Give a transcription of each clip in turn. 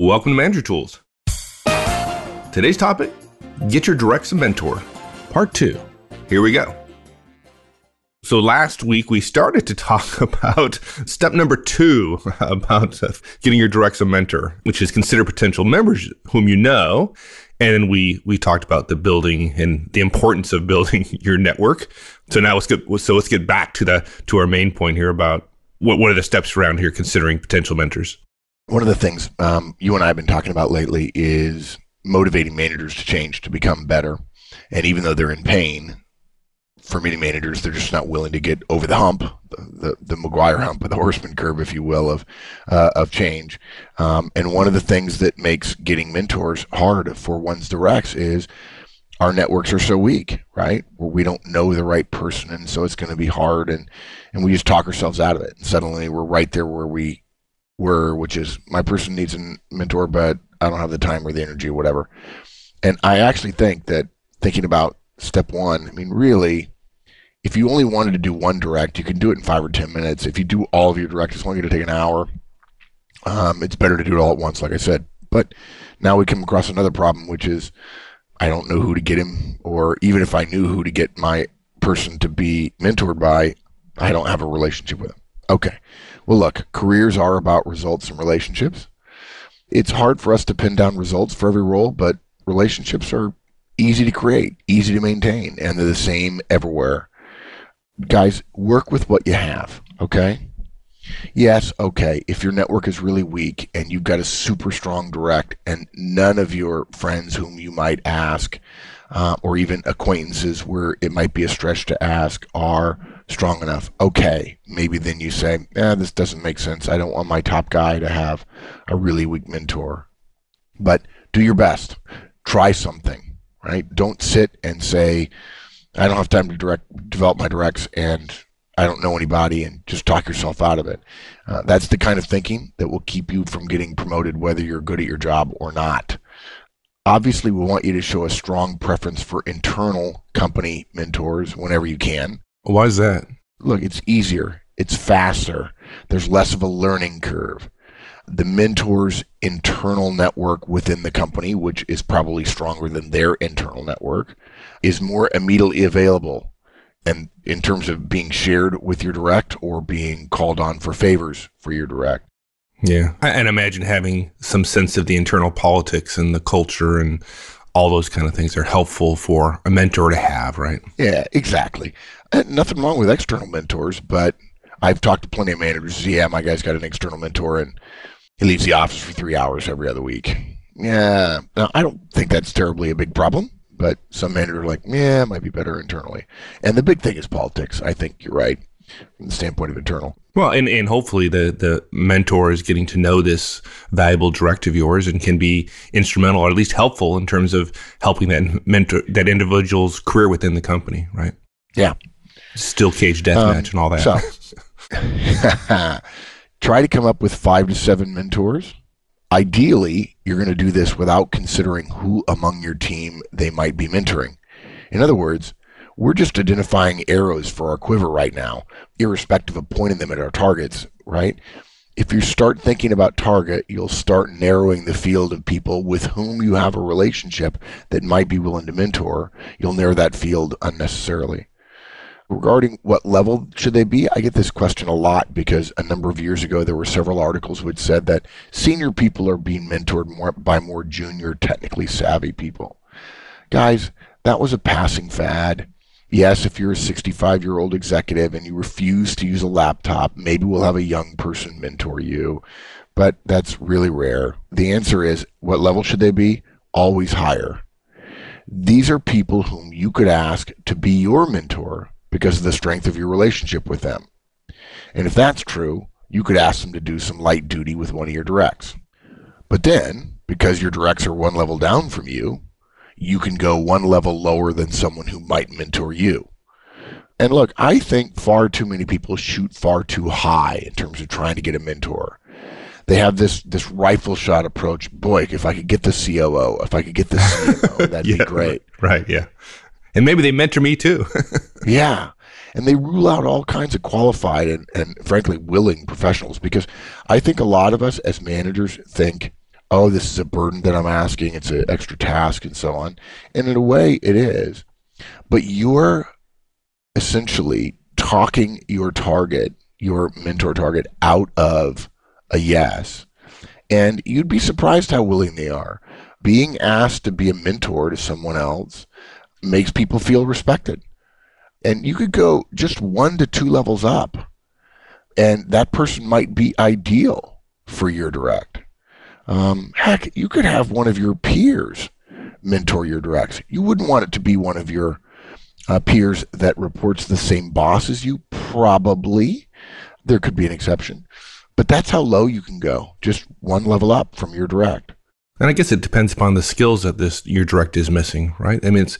Welcome to Manager Tools. Today's topic Get Your Directs a Mentor, Part 2. Here we go. So last week we started to talk about step number two about getting your directs a mentor, which is consider potential members whom you know. And we we talked about the building and the importance of building your network. So now let's get so let's get back to the to our main point here about what what are the steps around here considering potential mentors. One of the things um, you and I have been talking about lately is motivating managers to change to become better. And even though they're in pain, for many managers, they're just not willing to get over the hump, the the, the McGuire hump, or the horseman curve, if you will, of uh, of change. Um, and one of the things that makes getting mentors hard for one's directs is our networks are so weak, right? Where we don't know the right person, and so it's going to be hard, and and we just talk ourselves out of it. And suddenly, we're right there where we were, which is my person needs a mentor, but I don't have the time or the energy or whatever. And I actually think that thinking about step one, I mean, really, if you only wanted to do one direct, you can do it in five or ten minutes. If you do all of your direct, it's only going to take an hour. Um, it's better to do it all at once, like I said. But now we come across another problem, which is I don't know who to get him, or even if I knew who to get my person to be mentored by, I don't have a relationship with him. Okay. Well, look, careers are about results and relationships. It's hard for us to pin down results for every role, but relationships are easy to create, easy to maintain, and they're the same everywhere. Guys, work with what you have, okay? Yes, okay. If your network is really weak and you've got a super strong direct, and none of your friends whom you might ask, uh, or even acquaintances where it might be a stretch to ask, are strong enough. Okay, maybe then you say, eh, this doesn't make sense. I don't want my top guy to have a really weak mentor. But do your best. Try something, right? Don't sit and say, I don't have time to direct develop my directs and I don't know anybody and just talk yourself out of it. Uh, that's the kind of thinking that will keep you from getting promoted whether you're good at your job or not. Obviously, we want you to show a strong preference for internal company mentors whenever you can. Why is that? Look, it's easier, it's faster, there's less of a learning curve. The mentor's internal network within the company, which is probably stronger than their internal network, is more immediately available. And in terms of being shared with your direct or being called on for favors for your direct. Yeah. And imagine having some sense of the internal politics and the culture and all those kind of things are helpful for a mentor to have, right? Yeah, exactly. And nothing wrong with external mentors, but I've talked to plenty of managers. Yeah, my guy's got an external mentor and he leaves the office for three hours every other week. Yeah, now, I don't think that's terribly a big problem, but some managers are like, yeah, it might be better internally. And the big thing is politics. I think you're right from the standpoint of internal. Well, and, and hopefully the, the mentor is getting to know this valuable direct of yours and can be instrumental or at least helpful in terms of helping that mentor that individual's career within the company, right? Yeah. Steel cage deathmatch um, and all that. So try to come up with five to seven mentors. Ideally, you're going to do this without considering who among your team they might be mentoring. In other words, we're just identifying arrows for our quiver right now, irrespective of pointing them at our targets, right? If you start thinking about target, you'll start narrowing the field of people with whom you have a relationship that might be willing to mentor. You'll narrow that field unnecessarily. Regarding what level should they be, I get this question a lot because a number of years ago there were several articles which said that senior people are being mentored more by more junior, technically savvy people. Guys, that was a passing fad. Yes, if you're a 65 year old executive and you refuse to use a laptop, maybe we'll have a young person mentor you, but that's really rare. The answer is what level should they be? Always higher. These are people whom you could ask to be your mentor because of the strength of your relationship with them. And if that's true, you could ask them to do some light duty with one of your directs. But then, because your directs are one level down from you, you can go one level lower than someone who might mentor you. And look, I think far too many people shoot far too high in terms of trying to get a mentor. They have this this rifle shot approach. Boy, if I could get the COO, if I could get the CMO, that'd yeah, be great. Right, yeah. And maybe they mentor me too. yeah. And they rule out all kinds of qualified and, and frankly willing professionals because I think a lot of us as managers think oh, this is a burden that I'm asking, it's an extra task, and so on. And in a way, it is. But you're essentially talking your target, your mentor target, out of a yes. And you'd be surprised how willing they are. Being asked to be a mentor to someone else makes people feel respected. And you could go just one to two levels up, and that person might be ideal for your direct. Um, heck, you could have one of your peers mentor your directs. You wouldn't want it to be one of your uh, peers that reports the same boss as you, probably. There could be an exception. But that's how low you can go, just one level up from your direct. And I guess it depends upon the skills that this your direct is missing, right? I mean, it's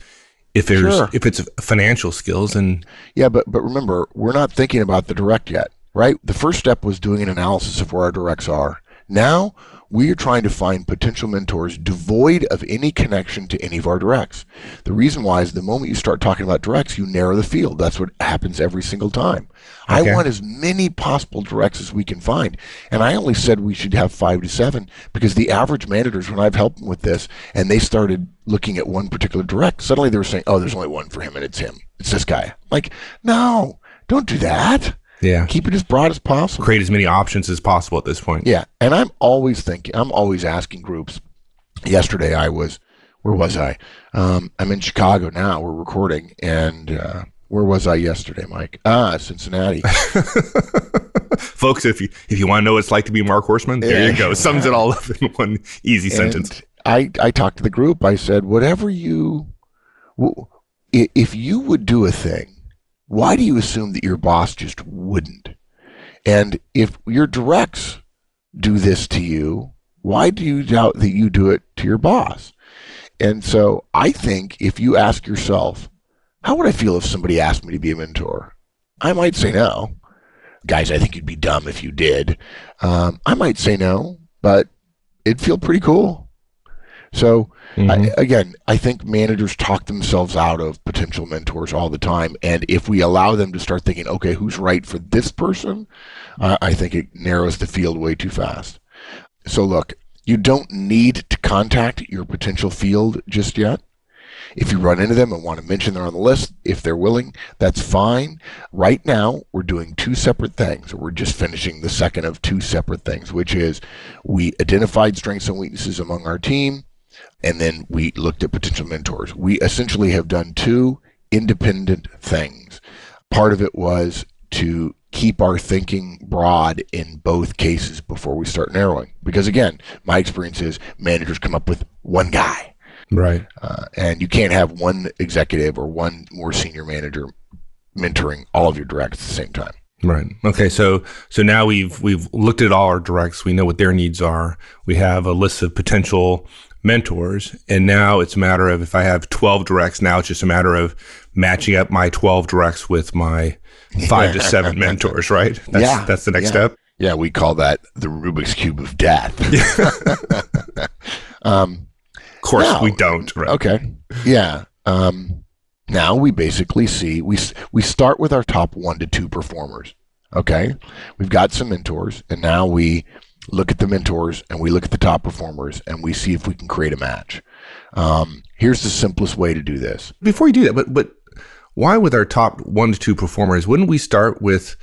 if there's sure. if it's financial skills and yeah, but but remember, we're not thinking about the direct yet, right? The first step was doing an analysis of where our directs are. Now we are trying to find potential mentors devoid of any connection to any of our directs. The reason why is the moment you start talking about directs, you narrow the field. That's what happens every single time. Okay. I want as many possible directs as we can find. And I only said we should have five to seven because the average managers, when I've helped them with this and they started looking at one particular direct, suddenly they were saying, oh, there's only one for him and it's him. It's this guy. I'm like, no, don't do that. Yeah. Keep it as broad as possible. Create as many options as possible at this point. Yeah. And I'm always thinking, I'm always asking groups. Yesterday I was, where was I? Um, I'm in Chicago now. We're recording. And uh, where was I yesterday, Mike? Ah, Cincinnati. Folks, if you if you want to know what it's like to be Mark Horstman, there yeah. you go. Sums it all up in one easy and sentence. I, I talked to the group. I said, whatever you, if you would do a thing why do you assume that your boss just wouldn't? And if your directs do this to you, why do you doubt that you do it to your boss? And so I think if you ask yourself, how would I feel if somebody asked me to be a mentor? I might say no. Guys, I think you'd be dumb if you did. Um, I might say no, but it'd feel pretty cool. So Mm-hmm. I, again, I think managers talk themselves out of potential mentors all the time. And if we allow them to start thinking, okay, who's right for this person, uh, I think it narrows the field way too fast. So, look, you don't need to contact your potential field just yet. If you run into them and want to mention they're on the list, if they're willing, that's fine. Right now, we're doing two separate things. We're just finishing the second of two separate things, which is we identified strengths and weaknesses among our team and then we looked at potential mentors. We essentially have done two independent things. Part of it was to keep our thinking broad in both cases before we start narrowing. Because again, my experience is managers come up with one guy. Right. Uh, and you can't have one executive or one more senior manager mentoring all of your directs at the same time. Right. Okay. So so now we've we've looked at all our directs. We know what their needs are. We have a list of potential mentors. And now it's a matter of if I have 12 directs, now it's just a matter of matching up my 12 directs with my five to seven mentors, right? That's, yeah. That's the next yeah. step. Yeah. We call that the Rubik's Cube of death. um, of course, now, we don't. Right? Okay. Yeah. Um, now we basically see we we start with our top one to two performers. Okay, we've got some mentors, and now we look at the mentors and we look at the top performers and we see if we can create a match. Um, here's the simplest way to do this. Before you do that, but but why with our top one to two performers, wouldn't we start with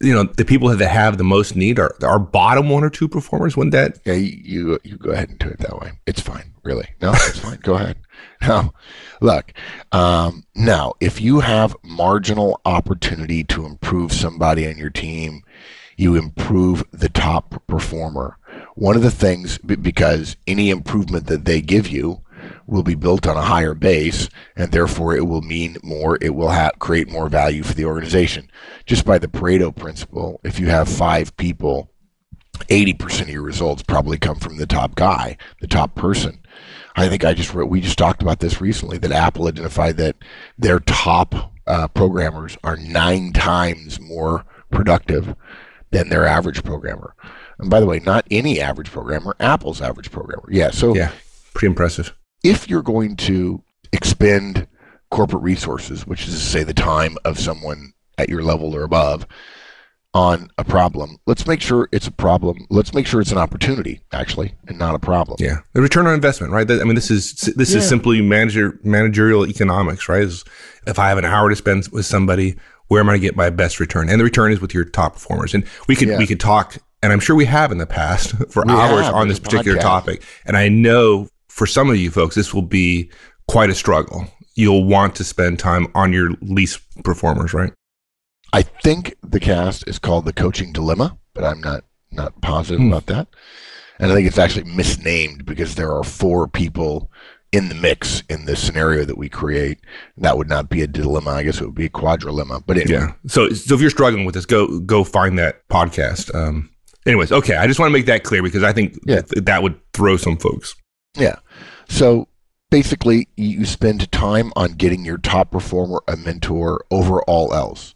you know the people that have the most need are our bottom one or two performers? Wouldn't that? Yeah, you you go ahead and do it that way. It's fine, really. No, it's fine. Go ahead. No, look. Um, now, if you have marginal opportunity to improve somebody on your team, you improve the top performer. One of the things, because any improvement that they give you will be built on a higher base, and therefore it will mean more, it will ha- create more value for the organization. Just by the Pareto principle, if you have five people, 80% of your results probably come from the top guy, the top person. I think I just we just talked about this recently that Apple identified that their top uh, programmers are nine times more productive than their average programmer. And by the way, not any average programmer, Apple's average programmer. Yeah. So yeah, pretty impressive. If you're going to expend corporate resources, which is to say the time of someone at your level or above, on a problem, let's make sure it's a problem. Let's make sure it's an opportunity, actually, and not a problem. Yeah, the return on investment, right? I mean, this is this yeah. is simply manager managerial economics, right? Is if I have an hour to spend with somebody, where am I going to get my best return? And the return is with your top performers. And we could yeah. we could talk, and I'm sure we have in the past for we hours on this particular podcast. topic. And I know for some of you folks, this will be quite a struggle. You'll want to spend time on your least performers, right? I think the cast is called the Coaching Dilemma, but I'm not not positive hmm. about that. And I think it's actually misnamed because there are four people in the mix in this scenario that we create. That would not be a dilemma. I guess it would be a quadrilemma. But anyway. yeah. So so if you're struggling with this, go go find that podcast. Um. Anyways, okay. I just want to make that clear because I think yeah. th- that would throw some folks. Yeah. So basically, you spend time on getting your top performer a mentor over all else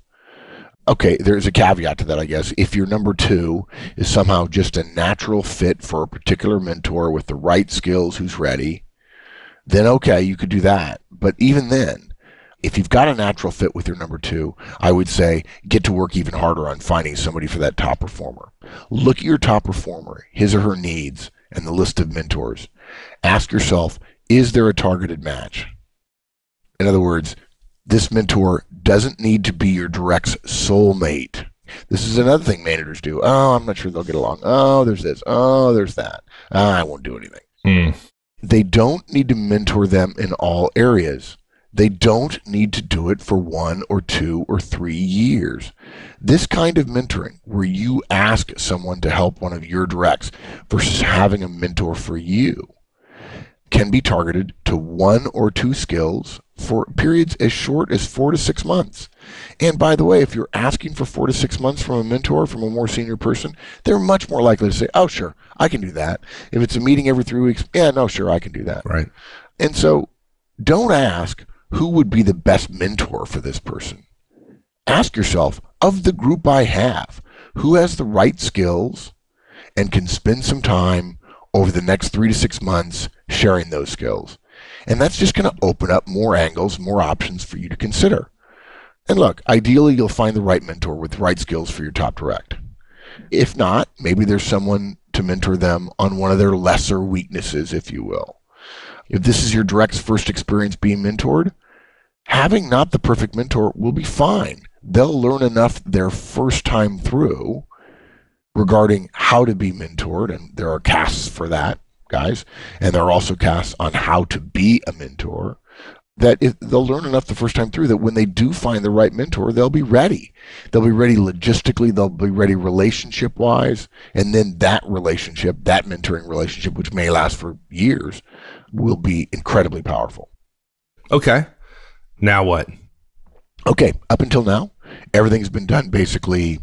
okay, there's a caveat to that, I guess. If your number two is somehow just a natural fit for a particular mentor with the right skills who's ready, then okay, you could do that. But even then, if you've got a natural fit with your number two, I would say get to work even harder on finding somebody for that top performer. Look at your top performer, his or her needs, and the list of mentors. Ask yourself, is there a targeted match? In other words, this mentor doesn't need to be your direct soulmate. This is another thing managers do. Oh, I'm not sure they'll get along. Oh, there's this. Oh, there's that. Oh, I won't do anything. Mm. They don't need to mentor them in all areas. They don't need to do it for one or two or three years. This kind of mentoring, where you ask someone to help one of your directs versus having a mentor for you, can be targeted to one or two skills for periods as short as four to six months. And by the way, if you're asking for four to six months from a mentor, from a more senior person, they're much more likely to say, oh, sure, I can do that. If it's a meeting every three weeks, yeah, no, sure, I can do that. Right. And so don't ask who would be the best mentor for this person. Ask yourself, of the group I have, who has the right skills and can spend some time over the next three to six months sharing those skills? And that's just going to open up more angles, more options for you to consider. And look, ideally, you'll find the right mentor with the right skills for your top direct. If not, maybe there's someone to mentor them on one of their lesser weaknesses, if you will. If this is your direct's first experience being mentored, having not the perfect mentor will be fine. They'll learn enough their first time through regarding how to be mentored, and there are casts for that guys, and there are also casts on how to be a mentor. That if, they'll learn enough the first time through that when they do find the right mentor, they'll be ready. They'll be ready logistically, they'll be ready relationship wise, and then that relationship, that mentoring relationship, which may last for years, will be incredibly powerful. Okay. Now what? Okay. Up until now, everything's been done basically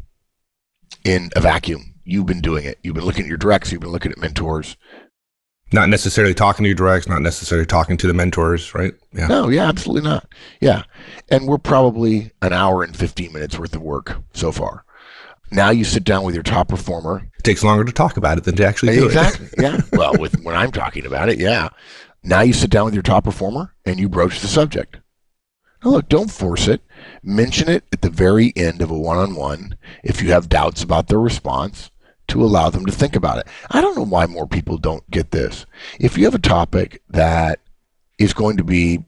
in a vacuum. You've been doing it. You've been looking at your directs. You've been looking at mentors not necessarily talking to your directs, not necessarily talking to the mentors, right? Yeah. No, yeah, absolutely not. Yeah. And we're probably an hour and 15 minutes worth of work so far. Now you sit down with your top performer. It takes longer to talk about it than to actually do exactly. it. Exactly. yeah. Well, with when I'm talking about it, yeah. Now you sit down with your top performer and you broach the subject. Now look, don't force it. Mention it at the very end of a one-on-one if you have doubts about their response to allow them to think about it. I don't know why more people don't get this. If you have a topic that is going to be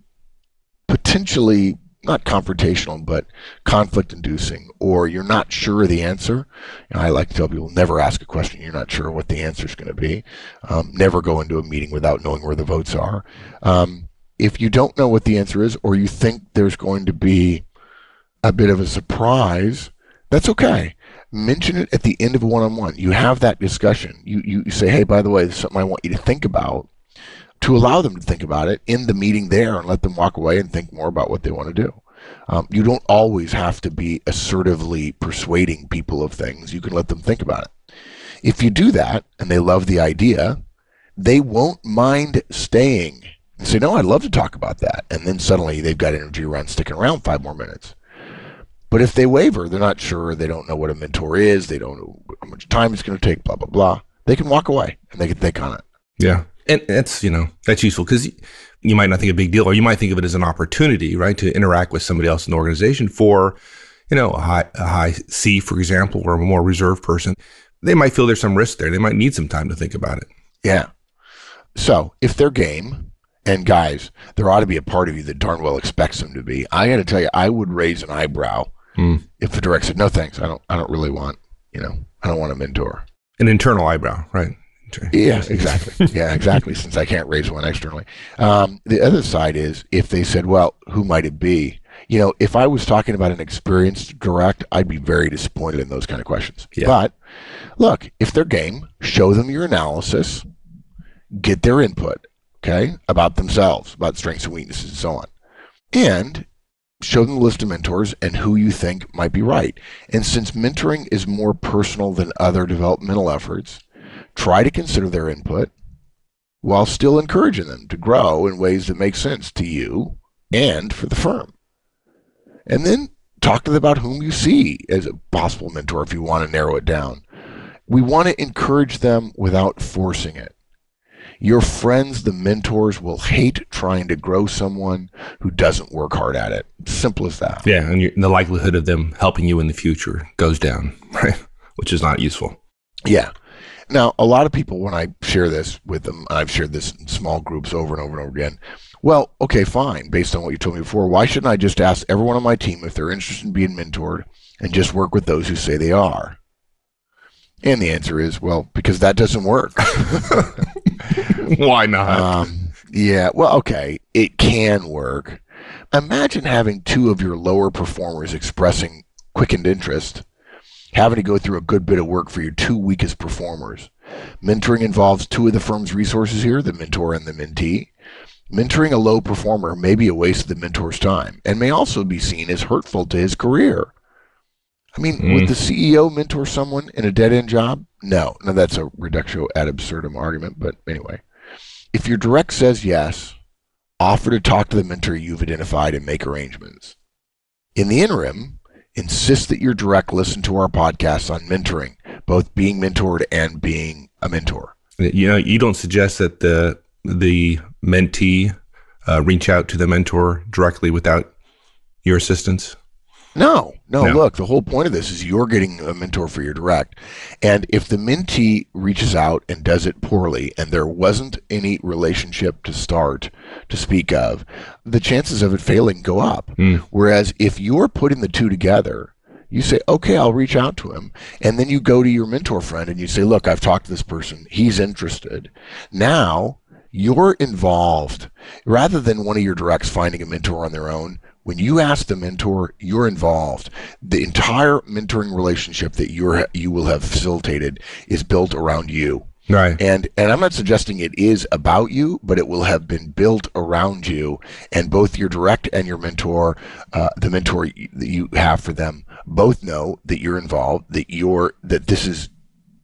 potentially not confrontational, but conflict inducing, or you're not sure of the answer. You know, I like to tell people never ask a question you're not sure what the answer is going to be. Um, never go into a meeting without knowing where the votes are. Um, if you don't know what the answer is, or you think there's going to be a bit of a surprise, that's okay mention it at the end of a one-on-one. You have that discussion. You, you, say, hey, by the way, this is something I want you to think about to allow them to think about it in the meeting there and let them walk away and think more about what they want to do. Um, you don't always have to be assertively persuading people of things. You can let them think about it. If you do that and they love the idea, they won't mind staying and say, no, I'd love to talk about that. And then suddenly they've got energy around sticking around five more minutes. But if they waver, they're not sure, they don't know what a mentor is, they don't know how much time it's going to take, blah, blah, blah, they can walk away and they can think on it. Yeah. And that's, you know, that's useful because you might not think a big deal or you might think of it as an opportunity, right, to interact with somebody else in the organization for, you know, a high, a high C, for example, or a more reserved person, they might feel there's some risk there. They might need some time to think about it. Yeah. So if they're game, and guys, there ought to be a part of you that darn well expects them to be. I got to tell you, I would raise an eyebrow Hmm. if the director said, "No, thanks. I don't. I don't really want. You know, I don't want a mentor." An internal eyebrow, right? Yeah, exactly. yeah, exactly. Since I can't raise one externally. Um, the other side is if they said, "Well, who might it be?" You know, if I was talking about an experienced direct, I'd be very disappointed in those kind of questions. Yeah. But look, if they're game, show them your analysis, get their input, okay, about themselves, about strengths and weaknesses, and so on, and show them the list of mentors and who you think might be right. And since mentoring is more personal than other developmental efforts, try to consider their input while still encouraging them to grow in ways that make sense to you and for the firm. And then talk to them about whom you see as a possible mentor if you want to narrow it down. We want to encourage them without forcing it. Your friends, the mentors, will hate trying to grow someone who doesn't work hard at it. Simple as that. Yeah, and you the likelihood of them helping you in the future goes down, right? Which is not useful. Yeah. Now, a lot of people, when I share this with them, I've shared this in small groups over and over and over again. Well, okay, fine. Based on what you told me before, why shouldn't I just ask everyone on my team if they're interested in being mentored and just work with those who say they are? And the answer is, well, because that doesn't work. Why not? Um, yeah, well, okay, it can work. Imagine having two of your lower performers expressing quickened interest, having to go through a good bit of work for your two weakest performers. Mentoring involves two of the firm's resources here, the mentor and the mentee. Mentoring a low performer may be a waste of the mentor's time and may also be seen as hurtful to his career. I mean, Mm. would the CEO mentor someone in a dead end job? No. Now, that's a reductio ad absurdum argument, but anyway. If your direct says yes, offer to talk to the mentor you've identified and make arrangements. In the interim, insist that your direct listen to our podcasts on mentoring, both being mentored and being a mentor. you know, you don't suggest that the the mentee uh, reach out to the mentor directly without your assistance. No, no, No. look, the whole point of this is you're getting a mentor for your direct. And if the mentee reaches out and does it poorly and there wasn't any relationship to start to speak of, the chances of it failing go up. Mm. Whereas if you're putting the two together, you say, okay, I'll reach out to him. And then you go to your mentor friend and you say, look, I've talked to this person. He's interested. Now you're involved rather than one of your directs finding a mentor on their own. When you ask the mentor, you're involved. The entire mentoring relationship that you're you will have facilitated is built around you. Right. And and I'm not suggesting it is about you, but it will have been built around you, and both your direct and your mentor, uh, the mentor that you have for them, both know that you're involved, that you're that this is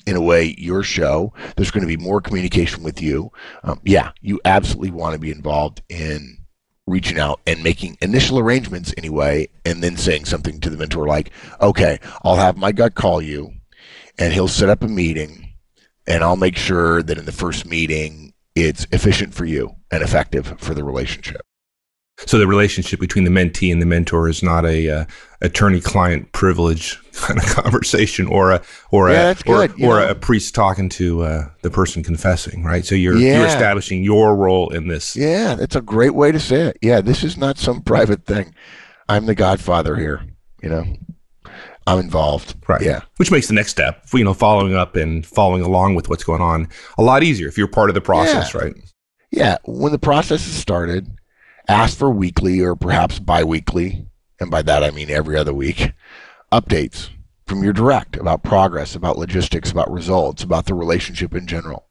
in a way your show. There's going to be more communication with you. Um, yeah, you absolutely want to be involved in reaching out and making initial arrangements anyway, and then saying something to the mentor like, "Okay, I'll have my gut call you, and he'll set up a meeting." and I'll make sure that in the first meeting it's efficient for you and effective for the relationship. So the relationship between the mentee and the mentor is not a uh, attorney-client privilege kind of conversation, or a or Yeah, a good, or, or a priest talking to uh, the person confessing, right? So you're you're establishing your role in this. Yeah, that's a great way to say it. Yeah, this is not some private thing. I'm the godfather here, you know. I'm involved. Right. Yeah. Which makes the next step, you know, following up and following along with what's going on a lot easier if you're part of the process, right? Yeah, when the process is started, ask for weekly or perhaps bi-weekly, and by that I mean every other week, updates from your direct about progress, about logistics, about results, about the relationship in general.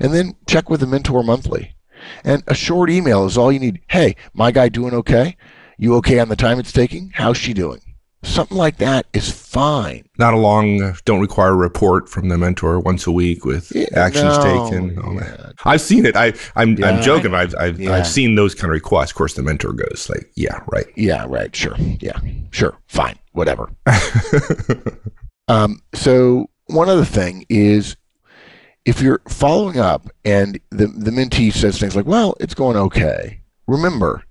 And then check with the mentor monthly. And a short email is all you need. Hey, my guy doing okay? You okay on the time it's taking? How's she doing? Something like that is fine. Not a long, don't require a report from the mentor once a week with Yeah, actions no, taken. that. yeah. I've seen it. I, I'm, Yeah, I'm joking. but I've, I've. I've seen those kind of requests. Of course, the mentor goes like, yeah, right. Yeah, right. Sure. Yeah, sure. Fine. Whatever. Um, so one other thing is if you're following up and the, the mentee says things like, well, it's going okay. Remember,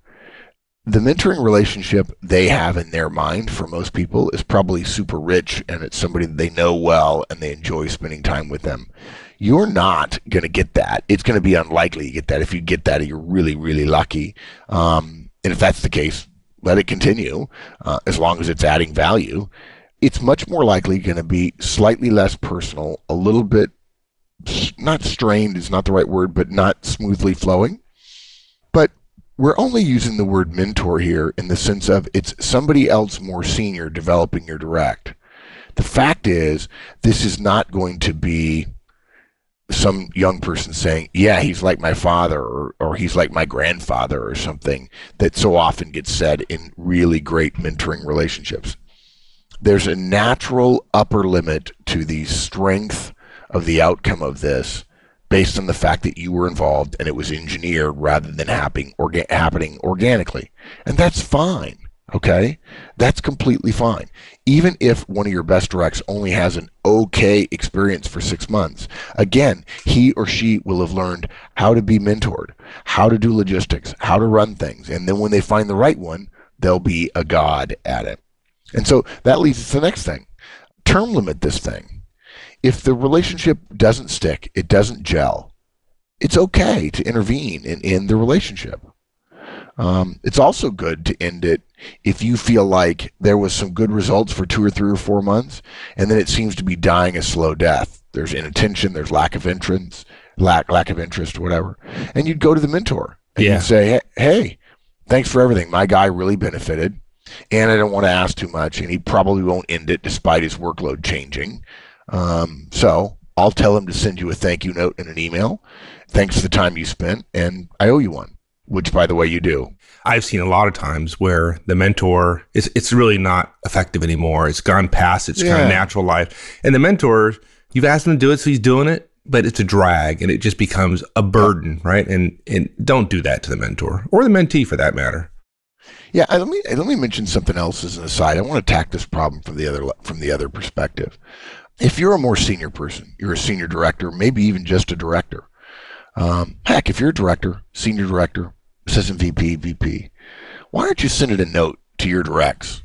the mentoring relationship they have in their mind for most people is probably super rich and it's somebody they know well and they enjoy spending time with them. You're not going to get that. It's going to be unlikely to get that. If you get that, you're really, really lucky. Um, and if that's the case, let it continue uh, as long as it's adding value. It's much more likely going to be slightly less personal, a little bit not strained is not the right word, but not smoothly flowing. We're only using the word mentor here in the sense of it's somebody else more senior developing your direct. The fact is, this is not going to be some young person saying, yeah, he's like my father or, or he's like my grandfather or something that so often gets said in really great mentoring relationships. There's a natural upper limit to the strength of the outcome of this based on the fact that you were involved and it was engineered rather than happening, orga- happening organically. And that's fine. Okay. That's completely fine. Even if one of your best directs only has an okay experience for six months, again, he or she will have learned how to be mentored, how to do logistics, how to run things. And then when they find the right one, they'll be a god at it. And so that leads us to the next thing. Term limit this thing if the relationship doesn't stick, it doesn't gel, it's okay to intervene and end the relationship. Um, it's also good to end it if you feel like there was some good results for two or three or four months, and then it seems to be dying a slow death. There's inattention, there's lack of interest, lack lack of interest, whatever, and you'd go to the mentor and yeah. you'd say, "Hey, thanks for everything. My guy really benefited, and I don't want to ask too much, and he probably won't end it despite his workload changing." Um, so I'll tell him to send you a thank you note and an email. Thanks for the time you spent, and I owe you one, which, by the way, you do. I've seen a lot of times where the mentor is it's really not effective anymore. It's gone past its yeah. kind of natural life, and the mentor you've asked him to do it, so he's doing it, but it's a drag, and it just becomes a burden, right? And and don't do that to the mentor or the mentee for that matter. Yeah, let me let me mention something else as an aside. I want to attack this problem from the other from the other perspective if you're a more senior person, you're a senior director, maybe even just a director. Um, heck, if you're a director, senior director, assistant VP, VP, why aren't you sending a note to your directs,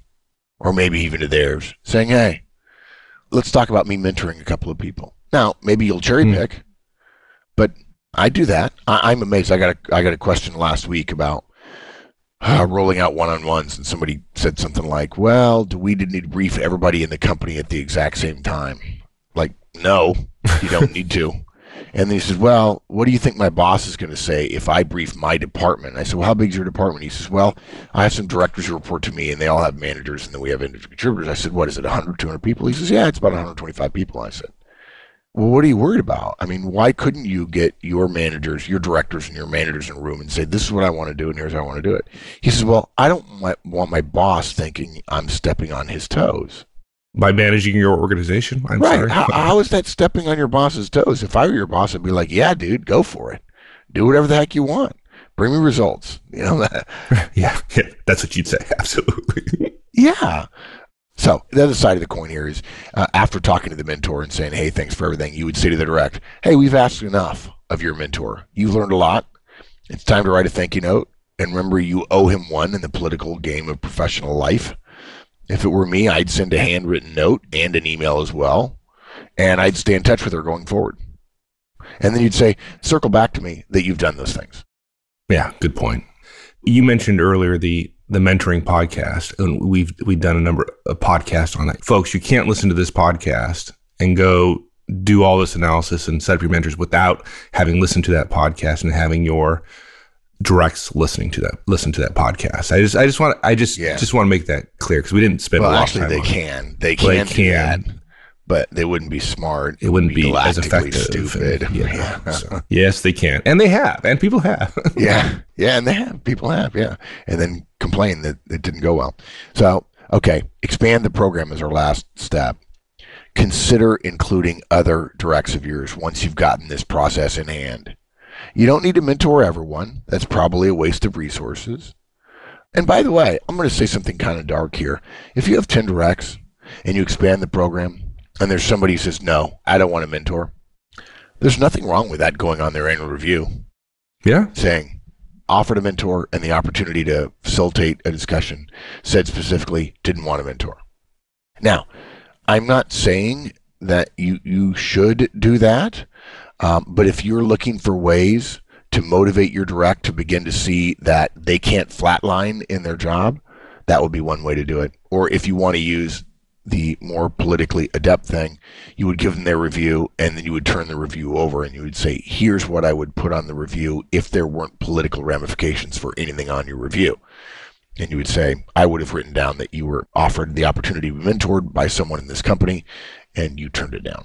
or maybe even to theirs, saying, "Hey, let's talk about me mentoring a couple of people." Now, maybe you'll cherry hmm. pick, mm. but I do that. I, am amazed. I got a I got a question last week about uh, rolling out one-on-ones and somebody said something like well do we need to brief everybody in the company at the exact same time? Like no you don't need to. And then he says well what do you think my boss is going to say if i brief my department? I said well how big is your department? He says well i have some directors who report to me and they all have managers and then we have individual contributors. I said what is it 100 200 people? He says yeah it's about 125 people i said well, what are you worried about? I mean, why couldn't you get your managers, your directors, and your managers in a room and say, "This is what I want to do, and here's how I want to do it"? He says, "Well, I don't want my boss thinking I'm stepping on his toes." By managing your organization, I'm right? Sorry. How, how is that stepping on your boss's toes? If I were your boss, I'd be like, "Yeah, dude, go for it. Do whatever the heck you want. Bring me results." You know that? yeah, yeah, that's what you'd say. Absolutely. yeah. So the other side of the coin here is uh, after talking to the mentor and saying, "Hey, thanks for everything," you would say to the direct, "Hey, we've asked enough of your mentor. You've learned a lot. It's time to write a thank you note. And remember, you owe him one in the political game of professional life. If it were me, I'd send a handwritten note and an email as well, and I'd stay in touch with her going forward. And then you'd say, circle back to me that you've done those things." Yeah, good point. You mentioned earlier the the mentoring podcast, and we've we've done a number of podcasts on that. Folks, you can't listen to this podcast and go do all this analysis and set up your mentors without having listened to that podcast and having your directs listening to that listen to that podcast. I just I just want I just yeah. just want to make that clear because we didn't spend well, a lot actually of time. They can they can they can but they wouldn't be smart. It wouldn't be, be as effective. Stupid. And, yeah. yeah. So, yes, they can, and they have, and people have. yeah, yeah, and they have. People have, yeah, and then complain that it didn't go well. So, okay, expand the program is our last step. Consider including other directs of yours once you've gotten this process in hand. You don't need to mentor everyone. That's probably a waste of resources. And by the way, I'm going to say something kind of dark here. If you have 10 directs and you expand the program, and there's somebody who says, no, I don't want a mentor, there's nothing wrong with that going on their annual review. Yeah. Saying, offered a mentor and the opportunity to facilitate a discussion, said specifically didn't want a mentor. Now, I'm not saying that you you should do that, um, but if you're looking for ways to motivate your direct to begin to see that they can't flatline in their job, that would be one way to do it. Or if you want to use the more politically adept thing, you would give them their review and then you would turn the review over and you would say, here's what I would put on the review if there weren't political ramifications for anything on your review. And you would say, I would have written down that you were offered the opportunity to be mentored by someone in this company and you turned it down.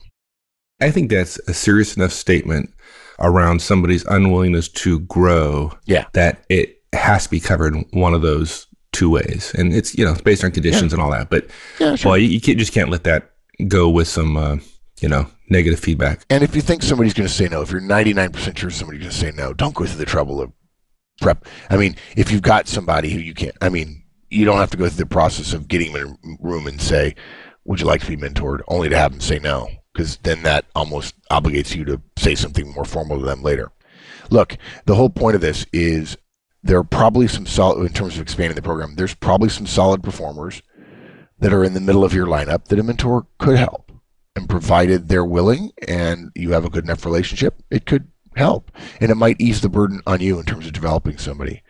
I think that's a serious enough statement around somebody's unwillingness to grow yeah. that it has to be covered in one of those two ways. And it's, you know, it's based on conditions yeah. and all that. But, yeah, sure. well, you, you can't, just can't let that go with some, uh, you know, negative feedback. And if you think somebody's going to say no, if you're 99% sure somebody's going to say no, don't go through the trouble of prep. I mean, if you've got somebody who you can't, I mean, you don't have to go through the process of getting them in a room and say, would you like to be mentored? Only to have them say no, because then that almost obligates you to say something more formal to them later. Look, the whole point of this is there are probably some solid, in terms of expanding the program, there's probably some solid performers that are in the middle of your lineup that a mentor could help. And provided they're willing and you have a good enough relationship, it could help. And it might ease the burden on you in terms of developing somebody.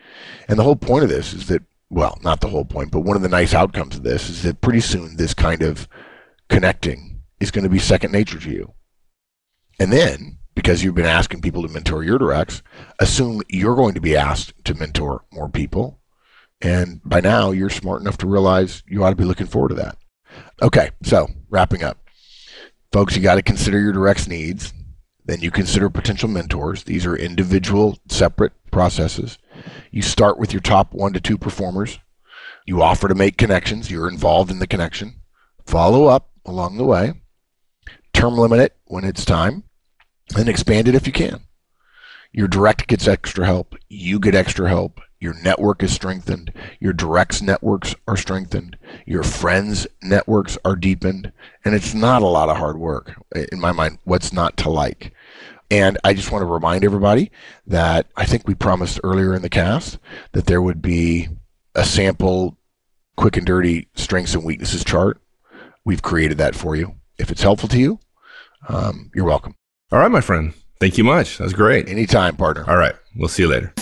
And the whole point of this is that well, not the whole point, but one of the nice outcomes of this is that pretty soon this kind of connecting is going to be second nature to you. And then, because you've been asking people to mentor your directs, assume you're going to be asked to mentor more people. And by now, you're smart enough to realize you ought to be looking forward to that. Okay, so wrapping up. Folks, you got to consider your directs needs. Then you consider potential mentors. These are individual, separate processes. You start with your top one to two performers. You offer to make connections. You're involved in the connection. Follow up along the way. Term limit it when it's time. And expand it if you can. Your direct gets extra help. You get extra help. Your network is strengthened. Your directs networks are strengthened. Your friends networks are deepened. And it's not a lot of hard work. In my mind, what's not to like? And I just want to remind everybody that I think we promised earlier in the cast that there would be a sample quick and dirty strengths and weaknesses chart. We've created that for you. If it's helpful to you, um, you're welcome. All right, my friend. Thank you much. That's great. Anytime, partner. All right. We'll see you later.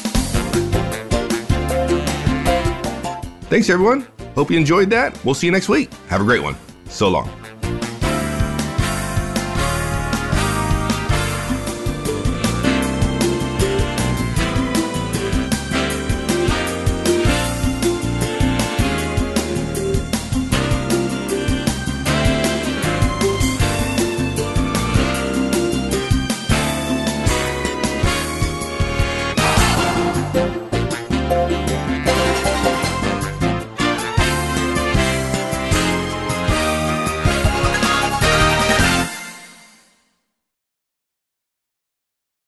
Thanks, everyone. Hope you enjoyed that. We'll see you next week. Have a great one. So long.